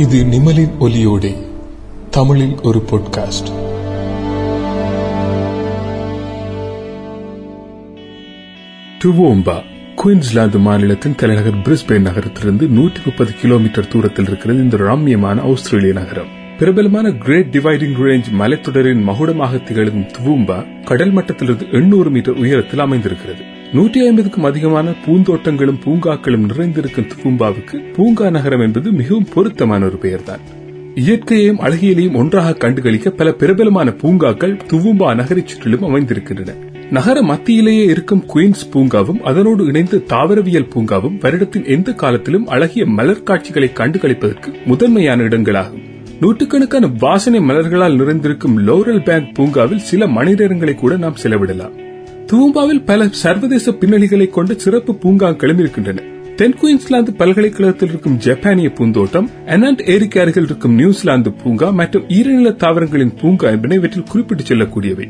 இது நிமலின் ஒலியோடே தமிழில் ஒரு பாட்காஸ்ட் டுவோம்பா குயின்ஸ்லாந்து மாநிலத்தின் தலைநகர் பிரிஸ்பேன் நகரத்திலிருந்து நூற்றி முப்பது கிலோமீட்டர் தூரத்தில் இருக்கிறது இந்த ரம்மியமான ஆஸ்திரேலிய நகரம். பிரபலமான கிரேட் டிவைடிங் ரேஞ்ச் மலைத்தொடரின் மகுடமாக திகழும் துவூம்பா கடல் மட்டத்திலிருந்து எண்ணூறு மீட்டர் உயரத்தில் அமைந்திருக்கிறது. நூற்றி ஐம்பதுக்கும் அதிகமான பூந்தோட்டங்களும் பூங்காக்களும் நிறைந்திருக்கும் துவூம்பாவுக்கு பூங்கா நகரம் என்பது மிகவும் பொருத்தமான ஒரு பெயர்தான். இயற்கையையும் அழகியலையும் ஒன்றாக கண்டுகளிக்க பல பிரபலமான பூங்காக்கள் துவும்பா நகரை சுற்றிலும் அமைந்திருக்கின்றன. நகர மத்தியிலேயே இருக்கும் குயின்ஸ் பூங்காவும் அதனோடு இணைந்து தாவரவியல் பூங்காவும் வருடத்தின் எந்த காலத்திலும் அழகிய மலர் காட்சிகளை கண்டுகளிப்பதற்கு முதன்மையான இடங்களாகும். நூற்றுக்கணக்கான வாசனை மலர்களால் நிறைந்திருக்கும் லோரல் பேங்க் பூங்காவில் சில மணி நேரங்களை கூட நாம் செலவிடலாம். தூம்பாவில் பல சர்வதேச பின்னணிகளை கொண்ட சிறப்பு பூங்காக்களும் இருக்கின்றன. தென் குயின்ஸ்லாந்து பல்கலைக்கழகத்தில் இருக்கும் ஜப்பானிய பூந்தோட்டம் அனண்ட் ஏரிக்கு அருகில் இருக்கும் நியூசிலாந்து பூங்கா மற்றும் ஈரநில தாவரங்களின் பூங்கா என்பன இவற்றில் குறிப்பிட்டு செல்லக்கூடியவை.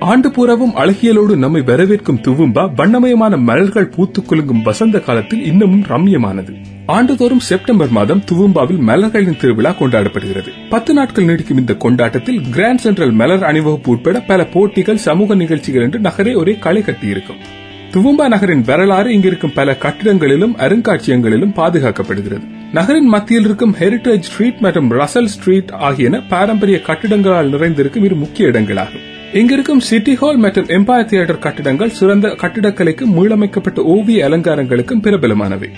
ஆண்டு பூராவும் அழகியலோடு நம்மை வரவேற்கும் துவும்பா வண்ணமயமான மலர்கள் பூத்துக் குலுங்கும் வசந்த காலத்தில் இன்னமும் ரம்யமானது. ஆண்டுதோறும் செப்டம்பர் மாதம் துவும்பாவில் மலர்களின் திருவிழா கொண்டாடப்படுகிறது. பத்து நாட்கள் நீடிக்கும் இந்த கொண்டாட்டத்தில் கிராண்ட் சென்ட்ரல் மலர் அணிவகுப்பு உட்பட பல போட்டிகள் சமூக நிகழ்ச்சிகள் என்று நகரே ஒரே களை கட்டியிருக்கும். துவும்பா நகரின் வரலாறு இங்கிருக்கும் பல கட்டிடங்களிலும் அருங்காட்சியகங்களிலும் பாதுகாக்கப்படுகிறது. நகரின் மத்தியில் இருக்கும் ஹெரிடேஜ் ஸ்ட்ரீட் மற்றும் ரசல் ஸ்ட்ரீட் ஆகியன பாரம்பரிய கட்டிடங்களால் நிறைந்திருக்கும் இரு முக்கிய இடங்களாகும். இங்கிருக்கும் சிட்டி ஹால் மற்றும் எம்பயர் தியேட்டர் கட்டிடங்கள் சிறந்த கட்டிடக்கலைக்கு மீளமைக்கப்பட்ட ஓவிய அலங்காரங்களுக்கும் பிரபலமானவை.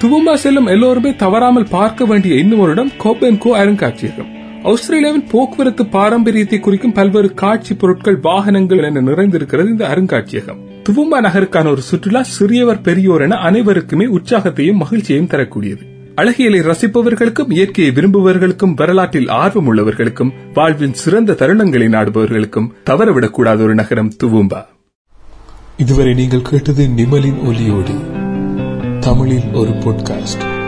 துவம்பா செல்லும் எல்லோருமே தவறாமல் பார்க்க வேண்டிய இன்னும் ஒரு இடம் கோபென்கோ அருங்காட்சியகம். ஆஸ்திரேலியாவின் போக்குவரத்து பாரம்பரியத்தை குறிக்கும் பல்வேறு காட்சி பொருட்கள் வாகனங்கள் என நிறைந்திருக்கிறது இந்த அருங்காட்சியகம். துவம்பா நகருக்கான ஒரு சுற்றுலா சிறியவர் பெரியோர் என அனைவருக்குமே உற்சாகத்தையும் மகிழ்ச்சியையும் தரக்கூடியது. அழகியலை ரசிப்பவர்களுக்கும் இயற்கையை விரும்புபவர்களுக்கும் வரலாற்றில் ஆர்வம் உள்ளவர்களுக்கும் வாழ்வின் சிறந்த தருணங்களை நாடுபவர்களுக்கும் தவறவிடக்கூடாத ஒரு நகரம் துவூம்பா. இதுவரை நீங்கள் கேட்டது நிமலின் ஒலியோடு. தமிழில் ஒரு பாட்காஸ்ட்